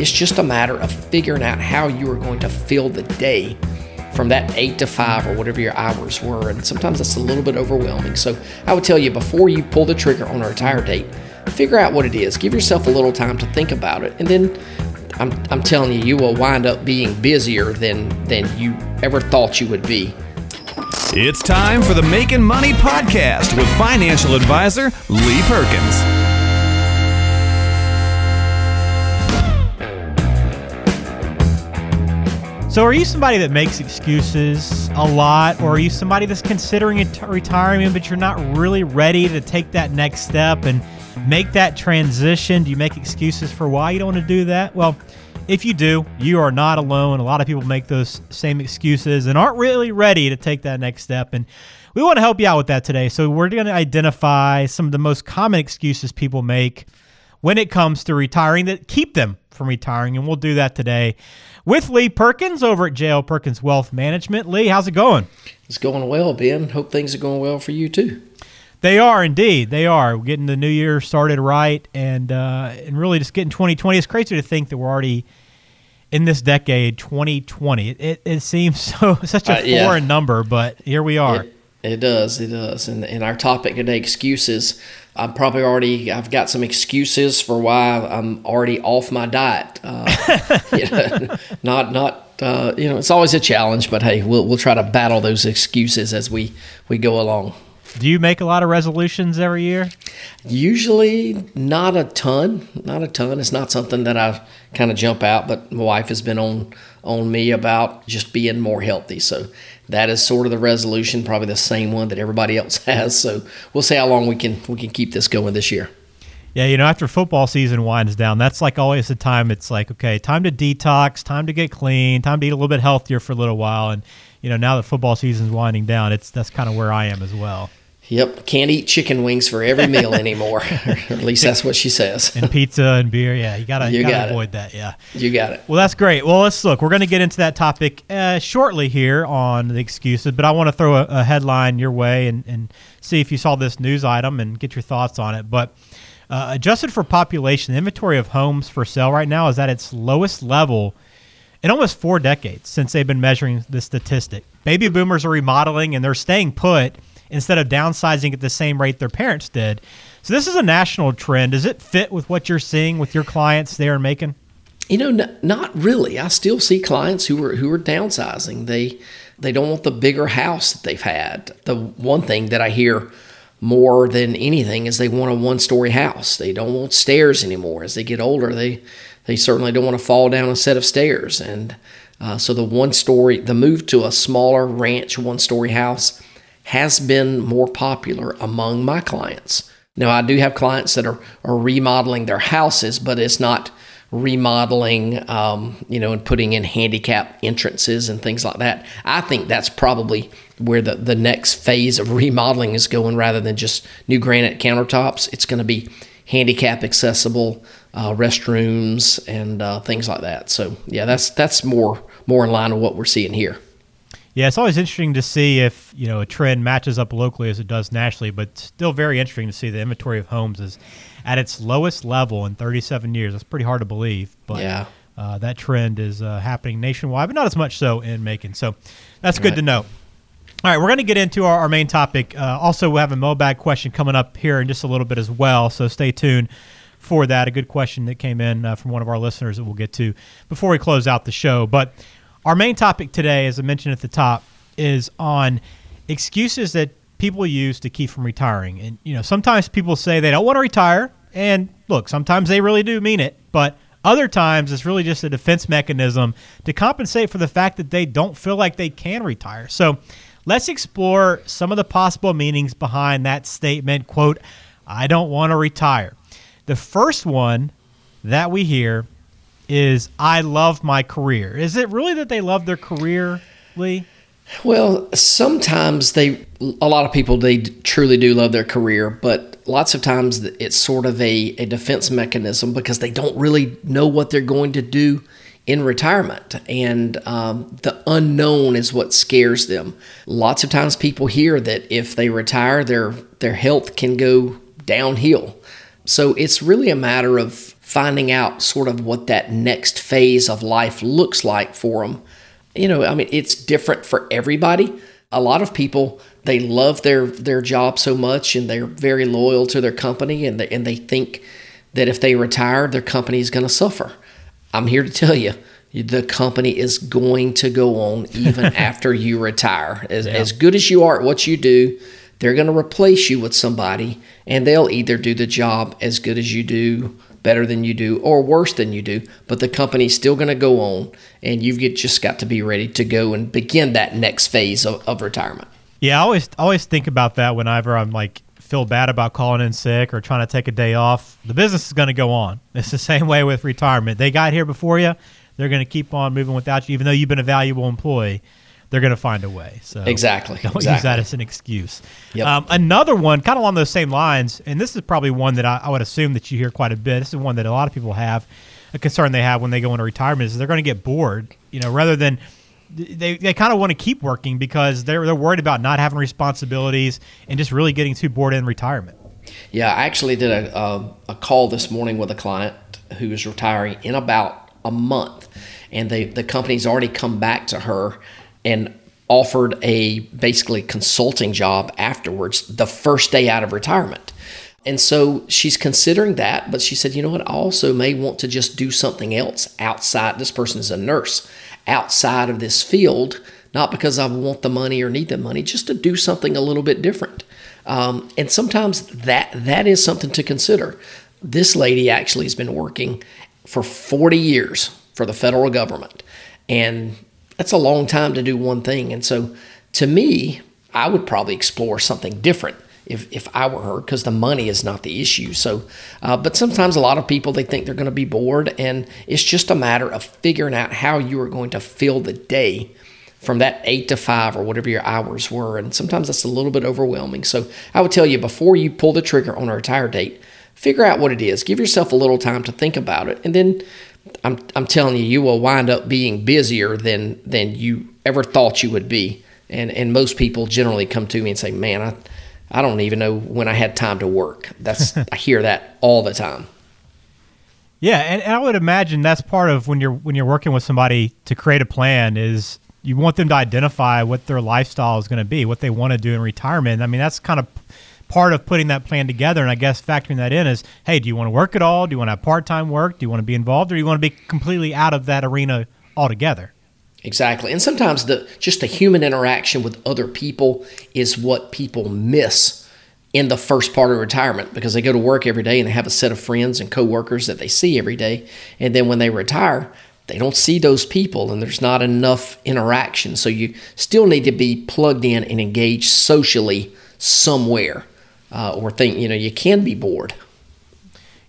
It's just a matter of figuring out how you are going to fill the day from that eight to five or whatever your hours were. And sometimes that's a little bit overwhelming. So I would tell you before you pull the trigger on a retire date, figure out what it is. Give yourself a little time to think about it. And then I'm, I'm telling you, you will wind up being busier than, than you ever thought you would be. It's time for the Making Money Podcast with financial advisor Lee Perkins. So, are you somebody that makes excuses a lot, or are you somebody that's considering retirement, but you're not really ready to take that next step and make that transition? Do you make excuses for why you don't want to do that? Well, if you do, you are not alone. A lot of people make those same excuses and aren't really ready to take that next step. And we want to help you out with that today. So, we're going to identify some of the most common excuses people make when it comes to retiring that keep them from retiring. And we'll do that today with Lee Perkins over at JL Perkins Wealth Management. Lee, how's it going? It's going well, Ben. Hope things are going well for you too. They are indeed. They are. We're getting the new year started right, and uh, and really just getting 2020. It's crazy to think that we're already in this decade, 2020. It, it seems so such a uh, yeah. foreign number, but here we are. It, it does. It does. And, and our topic today, excuses. I'm probably already. I've got some excuses for why I'm already off my diet. Uh, you know, not not. Uh, you know, it's always a challenge, but hey, we'll we'll try to battle those excuses as we we go along. Do you make a lot of resolutions every year? Usually, not a ton. Not a ton. It's not something that I kind of jump out. But my wife has been on on me about just being more healthy. So that is sort of the resolution, probably the same one that everybody else has. So we'll see how long we can we can keep this going this year. Yeah, you know, after football season winds down, that's like always the time. It's like, okay, time to detox, time to get clean, time to eat a little bit healthier for a little while. And you know, now that football season's winding down, it's that's kind of where I am as well. Yep, can't eat chicken wings for every meal anymore. or at least that's what she says. and pizza and beer, yeah, you gotta you, you gotta avoid it. that. Yeah, you got it. Well, that's great. Well, let's look. We're going to get into that topic uh, shortly here on the excuses, but I want to throw a, a headline your way and, and see if you saw this news item and get your thoughts on it. But uh, adjusted for population, the inventory of homes for sale right now is at its lowest level in almost four decades since they've been measuring this statistic. Baby boomers are remodeling and they're staying put instead of downsizing at the same rate their parents did. So this is a national trend. Does it fit with what you're seeing with your clients there in Macon? You know, n- not really. I still see clients who are who are downsizing. They they don't want the bigger house that they've had. The one thing that I hear more than anything is they want a one story house. They don't want stairs anymore. As they get older, they they certainly don't want to fall down a set of stairs. And uh, so the one story, the move to a smaller ranch one story house has been more popular among my clients. Now, I do have clients that are, are remodeling their houses, but it's not remodeling, um, you know, and putting in handicap entrances and things like that. I think that's probably where the, the next phase of remodeling is going rather than just new granite countertops. It's going to be handicap accessible uh, restrooms and uh, things like that. So, yeah, that's that's more more in line with what we're seeing here. Yeah, it's always interesting to see if you know a trend matches up locally as it does nationally, but still very interesting to see the inventory of homes is at its lowest level in 37 years. That's pretty hard to believe, but yeah. uh, that trend is uh, happening nationwide, but not as much so in Macon. So that's right. good to know. All right, we're going to get into our, our main topic. Uh, also, we have a mailbag question coming up here in just a little bit as well, so stay tuned for that. A good question that came in uh, from one of our listeners that we'll get to before we close out the show. But our main topic today, as I mentioned at the top, is on excuses that people use to keep from retiring. And you know, sometimes people say they don't want to retire, and look, sometimes they really do mean it, but other times it's really just a defense mechanism to compensate for the fact that they don't feel like they can retire. So, let's explore some of the possible meanings behind that statement, quote, I don't want to retire. The first one that we hear is I love my career. Is it really that they love their career, Lee? Well, sometimes they, a lot of people, they truly do love their career, but lots of times it's sort of a, a defense mechanism because they don't really know what they're going to do in retirement. And um, the unknown is what scares them. Lots of times people hear that if they retire, their, their health can go downhill. So it's really a matter of finding out sort of what that next phase of life looks like for them. You know, I mean, it's different for everybody. A lot of people they love their their job so much and they're very loyal to their company and they, and they think that if they retire, their company is going to suffer. I'm here to tell you, the company is going to go on even after you retire. As, yeah. as good as you are at what you do, they're going to replace you with somebody, and they'll either do the job as good as you do, better than you do, or worse than you do. But the company's still going to go on, and you've just got to be ready to go and begin that next phase of, of retirement. Yeah, I always always think about that whenever I'm like feel bad about calling in sick or trying to take a day off. The business is going to go on. It's the same way with retirement. They got here before you. They're going to keep on moving without you, even though you've been a valuable employee. They're going to find a way. So exactly, don't exactly. use that as an excuse. Yep. Um, another one, kind of along those same lines, and this is probably one that I, I would assume that you hear quite a bit. This is one that a lot of people have a concern they have when they go into retirement is they're going to get bored. You know, rather than they, they kind of want to keep working because they're, they're worried about not having responsibilities and just really getting too bored in retirement. Yeah, I actually did a, a, a call this morning with a client who is retiring in about a month. And they, the company's already come back to her and offered a basically consulting job afterwards, the first day out of retirement. And so she's considering that, but she said, you know what, I also may want to just do something else outside. This person is a nurse outside of this field, not because I want the money or need the money, just to do something a little bit different. Um, and sometimes that that is something to consider. This lady actually has been working for 40 years for the federal government, and that's a long time to do one thing. And so, to me, I would probably explore something different if, if I were her because the money is not the issue. So, uh, but sometimes a lot of people they think they're going to be bored, and it's just a matter of figuring out how you are going to fill the day from that eight to five or whatever your hours were. And sometimes that's a little bit overwhelming. So I would tell you before you pull the trigger on a retire date, figure out what it is. Give yourself a little time to think about it, and then. I'm, I'm telling you, you will wind up being busier than than you ever thought you would be. And and most people generally come to me and say, "Man, I I don't even know when I had time to work. That's I hear that all the time. Yeah, and, and, I would imagine that's part of when you're when you're working with somebody to create a plan is you want them to identify what their lifestyle is going to be, what they want to do in retirement. I mean, that's kind of part of putting that plan together. And I guess factoring that in is, hey, do you want to work at all? Do you want to have part time work? Do you want to be involved, or do you want to be completely out of that arena altogether? Exactly. And sometimes the just the human interaction with other people is what people miss in the first part of retirement because they go to work every day and they have a set of friends and coworkers that they see every day. And then when they retire, they don't see those people and there's not enough interaction. So you still need to be plugged in and engaged socially somewhere. Uh, or think, you know, you can be bored.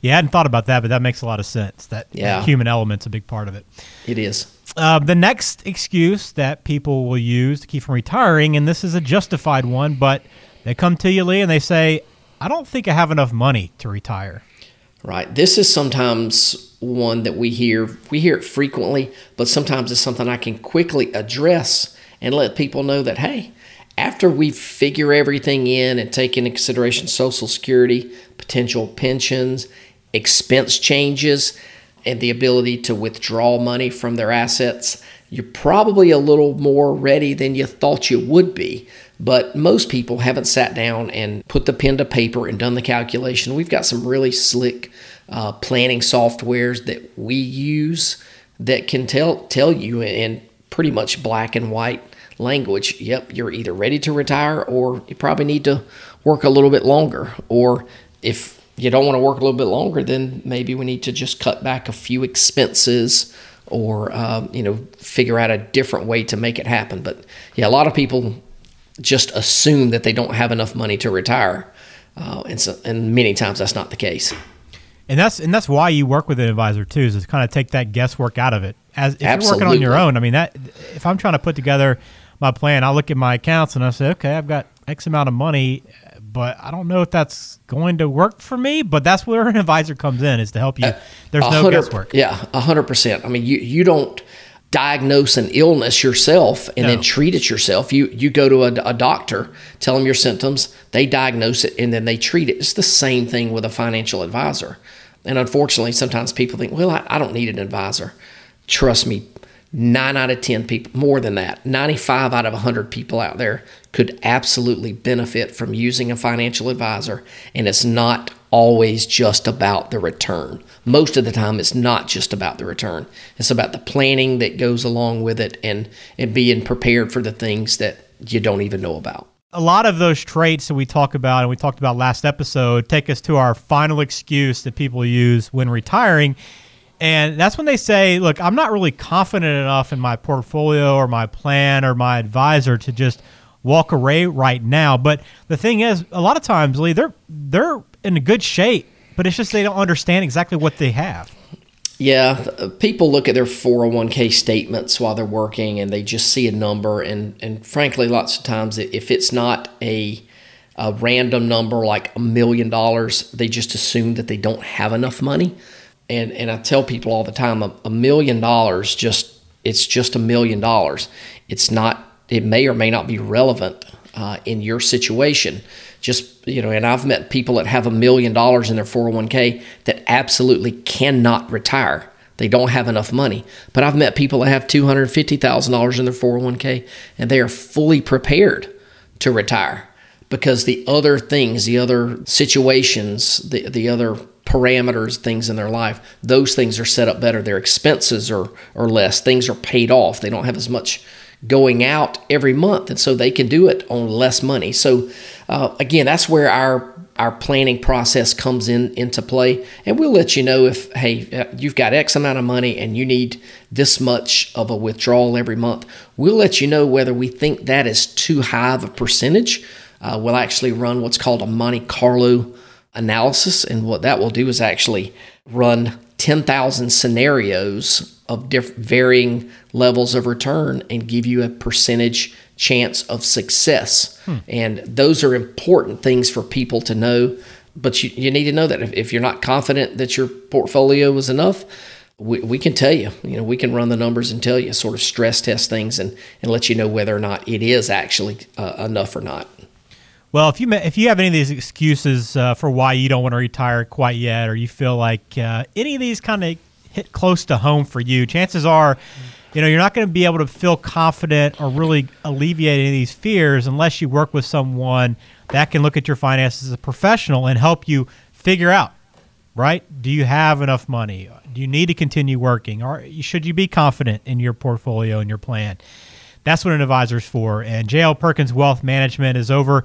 Yeah, I hadn't thought about that, but that makes a lot of sense. That, yeah. human element's a big part of it. It is. Uh, the next excuse that people will use to keep from retiring, and this is a justified one, but they come to you, Lee, and they say, I don't think I have enough money to retire. Right. This is sometimes one that we hear. We hear it frequently, but sometimes it's something I can quickly address and let people know that, hey, after we figure everything in and take into consideration Social Security, potential pensions, expense changes, and the ability to withdraw money from their assets, you're probably a little more ready than you thought you would be. But most people haven't sat down and put the pen to paper and done the calculation. We've got some really slick uh, planning softwares that we use that can tell tell you in pretty much black and white language. Yep, you're either ready to retire or you probably need to work a little bit longer. Or if you don't want to work a little bit longer, then maybe we need to just cut back a few expenses or um, you know figure out a different way to make it happen. But yeah, a lot of people just assume that they don't have enough money to retire, uh, and so, and many times that's not the case. And that's and that's why you work with an advisor too, is to kind of take that guesswork out of it. As if Absolutely. you're working on your own, I mean that if I'm trying to put together my plan, I look at my accounts and I say, okay, I've got X amount of money but I don't know if that's going to work for me. But that's where an advisor comes in is to help you. Uh, There's no guesswork. Yeah, hundred percent. I mean, you you don't diagnose an illness yourself and no. then treat it yourself. You you go to a, a, doctor, tell them your symptoms, they diagnose it, and then they treat it. It's the same thing with a financial advisor. And unfortunately, sometimes people think, well, I, I don't need an advisor. Trust me, nine out of 10 people, more than that, 95 out of 100 people out there could absolutely benefit from using a financial advisor. And it's not always just about the return. Most of the time, it's not just about the return, it's about the planning that goes along with it and, and being prepared for the things that you don't even know about. A lot of those traits that we talk about and we talked about last episode take us to our final excuse that people use when retiring and that's when they say, look, I'm not really confident enough in my portfolio or my plan or my advisor to just walk away right now. But the thing is, a lot of times, Lee, they're they're in good shape, but it's just they don't understand exactly what they have. Yeah, people look at their 401k statements while they're working and they just see a number. And, and frankly, lots of times, if it's not a, a random number like a million dollars, they just assume that they don't have enough money and and I tell people all the time, a, a million dollars just it's just a million dollars. It's not. It may or may not be relevant uh, in your situation. Just you know, and I've met people that have a million dollars in their 401k that absolutely cannot retire. They don't have enough money. But I've met people that have $250,000 in their 401k and they are fully prepared to retire because the other things, the other situations, the, the other parameters, things in their life, those things are set up better. Their expenses are, are less. Things are paid off. They don't have as much going out every month, and so they can do it on less money. So, uh, again, that's where our our planning process comes in into play, and we'll let you know if hey uh, you've got X amount of money and you need this much of a withdrawal every month. We'll let you know whether we think that is too high of a percentage. Uh, we'll actually run what's called a Monte Carlo analysis. And what that will do is actually run 10,000 scenarios of diff- varying levels of return and give you a percentage chance of success. Hmm. And those are important things for people to know. But you, you need to know that if, if you're not confident that your portfolio is enough, we, we can tell you, you know, we can run the numbers and tell you, sort of stress test things and, and let you know whether or not it is actually uh, enough or not. Well, if you if you have any of these excuses uh, for why you don't want to retire quite yet, or you feel like uh, any of these kind of hit close to home for you, chances are, you know, you're not going to be able to feel confident or really alleviate any of these fears unless you work with someone that can look at your finances as a professional and help you figure out, right? Do you have enough money? Do you need to continue working, or should you be confident in your portfolio and your plan? That's what an advisor is for. And JL Perkins Wealth Management is over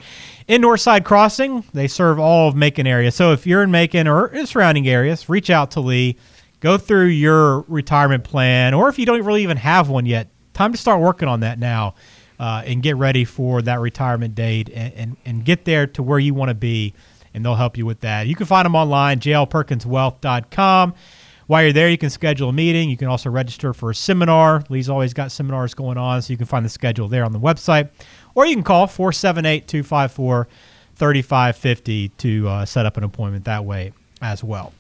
in Northside Crossing. They serve all of Macon area. So if you're in Macon or in surrounding areas, reach out to Lee. Go through your retirement plan, or if you don't really even have one yet, time to start working on that now uh, and get ready for that retirement date and, and, and get there to where you want to be, and they'll help you with that. You can find them online, jlperkinswealth.com. While you're there, you can schedule a meeting. You can also register for a seminar. Lee's always got seminars going on, so you can find the schedule there on the website. Or you can call 478 254 3550 to uh, set up an appointment that way as well.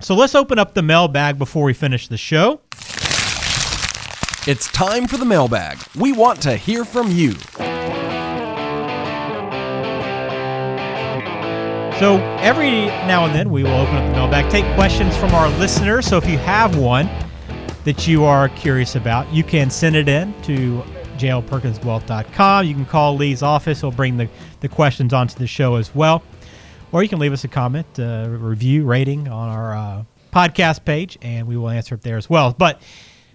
So let's open up the mailbag before we finish the show. It's time for the mailbag. We want to hear from you. So every now and then we will open up the mailbag, take questions from our listeners. So if you have one that you are curious about, you can send it in to jlperkinswealth.com. You can call Lee's office. He'll bring the, the questions onto the show as well. Or you can leave us a comment, uh, review, rating on our uh, podcast page, and we will answer it there as well. But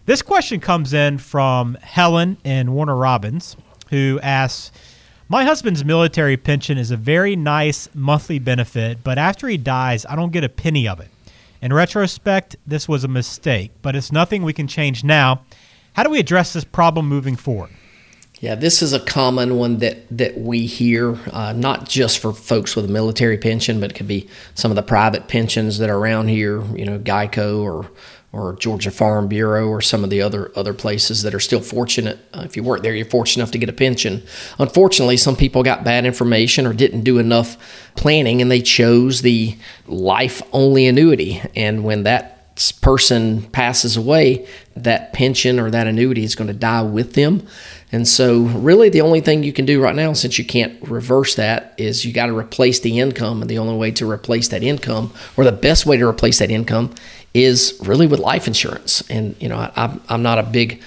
this question comes in from Helen in Warner Robins, who asks, my husband's military pension is a very nice monthly benefit, but after he dies, I don't get a penny of it. In retrospect, this was a mistake, but it's nothing we can change now. How do we address this problem moving forward? Yeah, this is a common one that that we hear, uh, not just for folks with a military pension, but it could be some of the private pensions that are around here. You know, Geico or or Georgia Farm Bureau or some of the other other places that are still fortunate. Uh, if you work there, you're fortunate enough to get a pension. Unfortunately, some people got bad information or didn't do enough planning, and they chose the life only annuity. And when that person passes away, that pension or that annuity is going to die with them. And so, really, the only thing you can do right now, since you can't reverse that, is you got to replace the income. And the only way to replace that income, or the best way to replace that income, is really with life insurance. And, you know, I, I'm not a big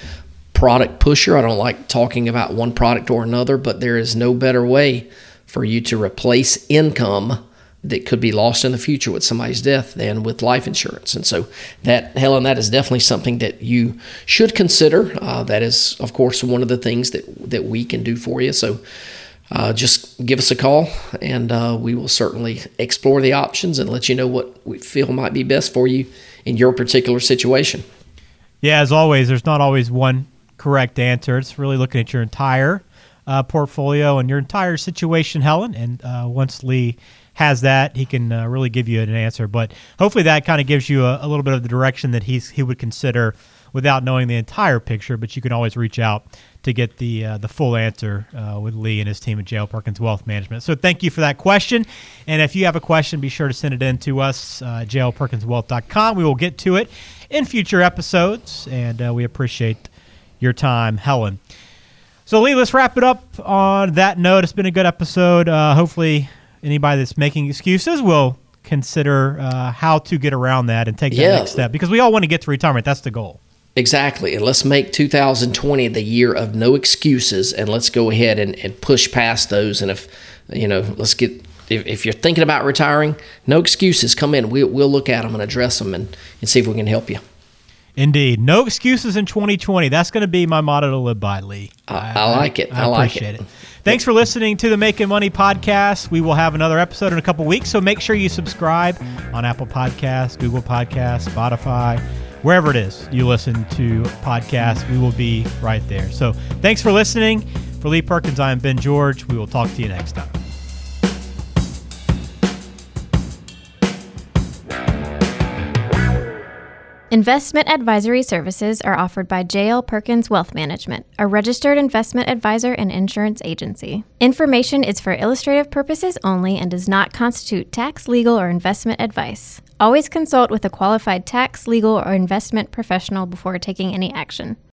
product pusher. I don't like talking about one product or another, but there is no better way for you to replace income that could be lost in the future with somebody's death than with life insurance. And so that Helen, that is definitely something that you should consider. Uh, that is, of course, one of the things that that we can do for you. So. Uh, just give us a call and uh, we will certainly explore the options and let you know what we feel might be best for you in your particular situation. Yeah, as always, there's not always one correct answer. It's really looking at your entire uh, portfolio and your entire situation, Helen. And uh, once Lee has that, he can uh, really give you an answer. But hopefully, that kind of gives you a, a, little bit of the direction that he's he would consider without knowing the entire picture. But you can always reach out to get the uh, the full answer uh, with Lee and his team at JL Perkins Wealth Management. So thank you for that question. And if you have a question, be sure to send it in to us, uh, jlperkinswealth.com. We will get to it in future episodes, and uh, we appreciate your time, Helen. So, Lee, let's wrap it up on that note. It's been a good episode. Uh, hopefully, anybody that's making excuses will consider uh, how to get around that and take that yeah. next step because we all want to get to retirement. That's the goal. Exactly. And let's make 2020 the year of no excuses and let's go ahead and, and push past those. And if, you know, let's get, if, if you're thinking about retiring, no excuses, come in. We, we'll look at them and address them and, and see if we can help you. Indeed. No excuses in 2020. That's going to be my motto to live by, Lee. I, I like it. I, I like it. it. Thanks for listening to the Making Money podcast. We will have another episode in a couple weeks, so make sure you subscribe on Apple Podcasts, Google Podcasts, Spotify, wherever it is you listen to podcasts. We will be right there. So thanks for listening. For Lee Perkins, I am Ben George. We will talk to you next time. Investment advisory services are offered by JL Perkins Wealth Management, a registered investment advisor and insurance agency. Information is for illustrative purposes only and does not constitute tax, legal, or investment advice. Always consult with a qualified tax, legal, or investment professional before taking any action.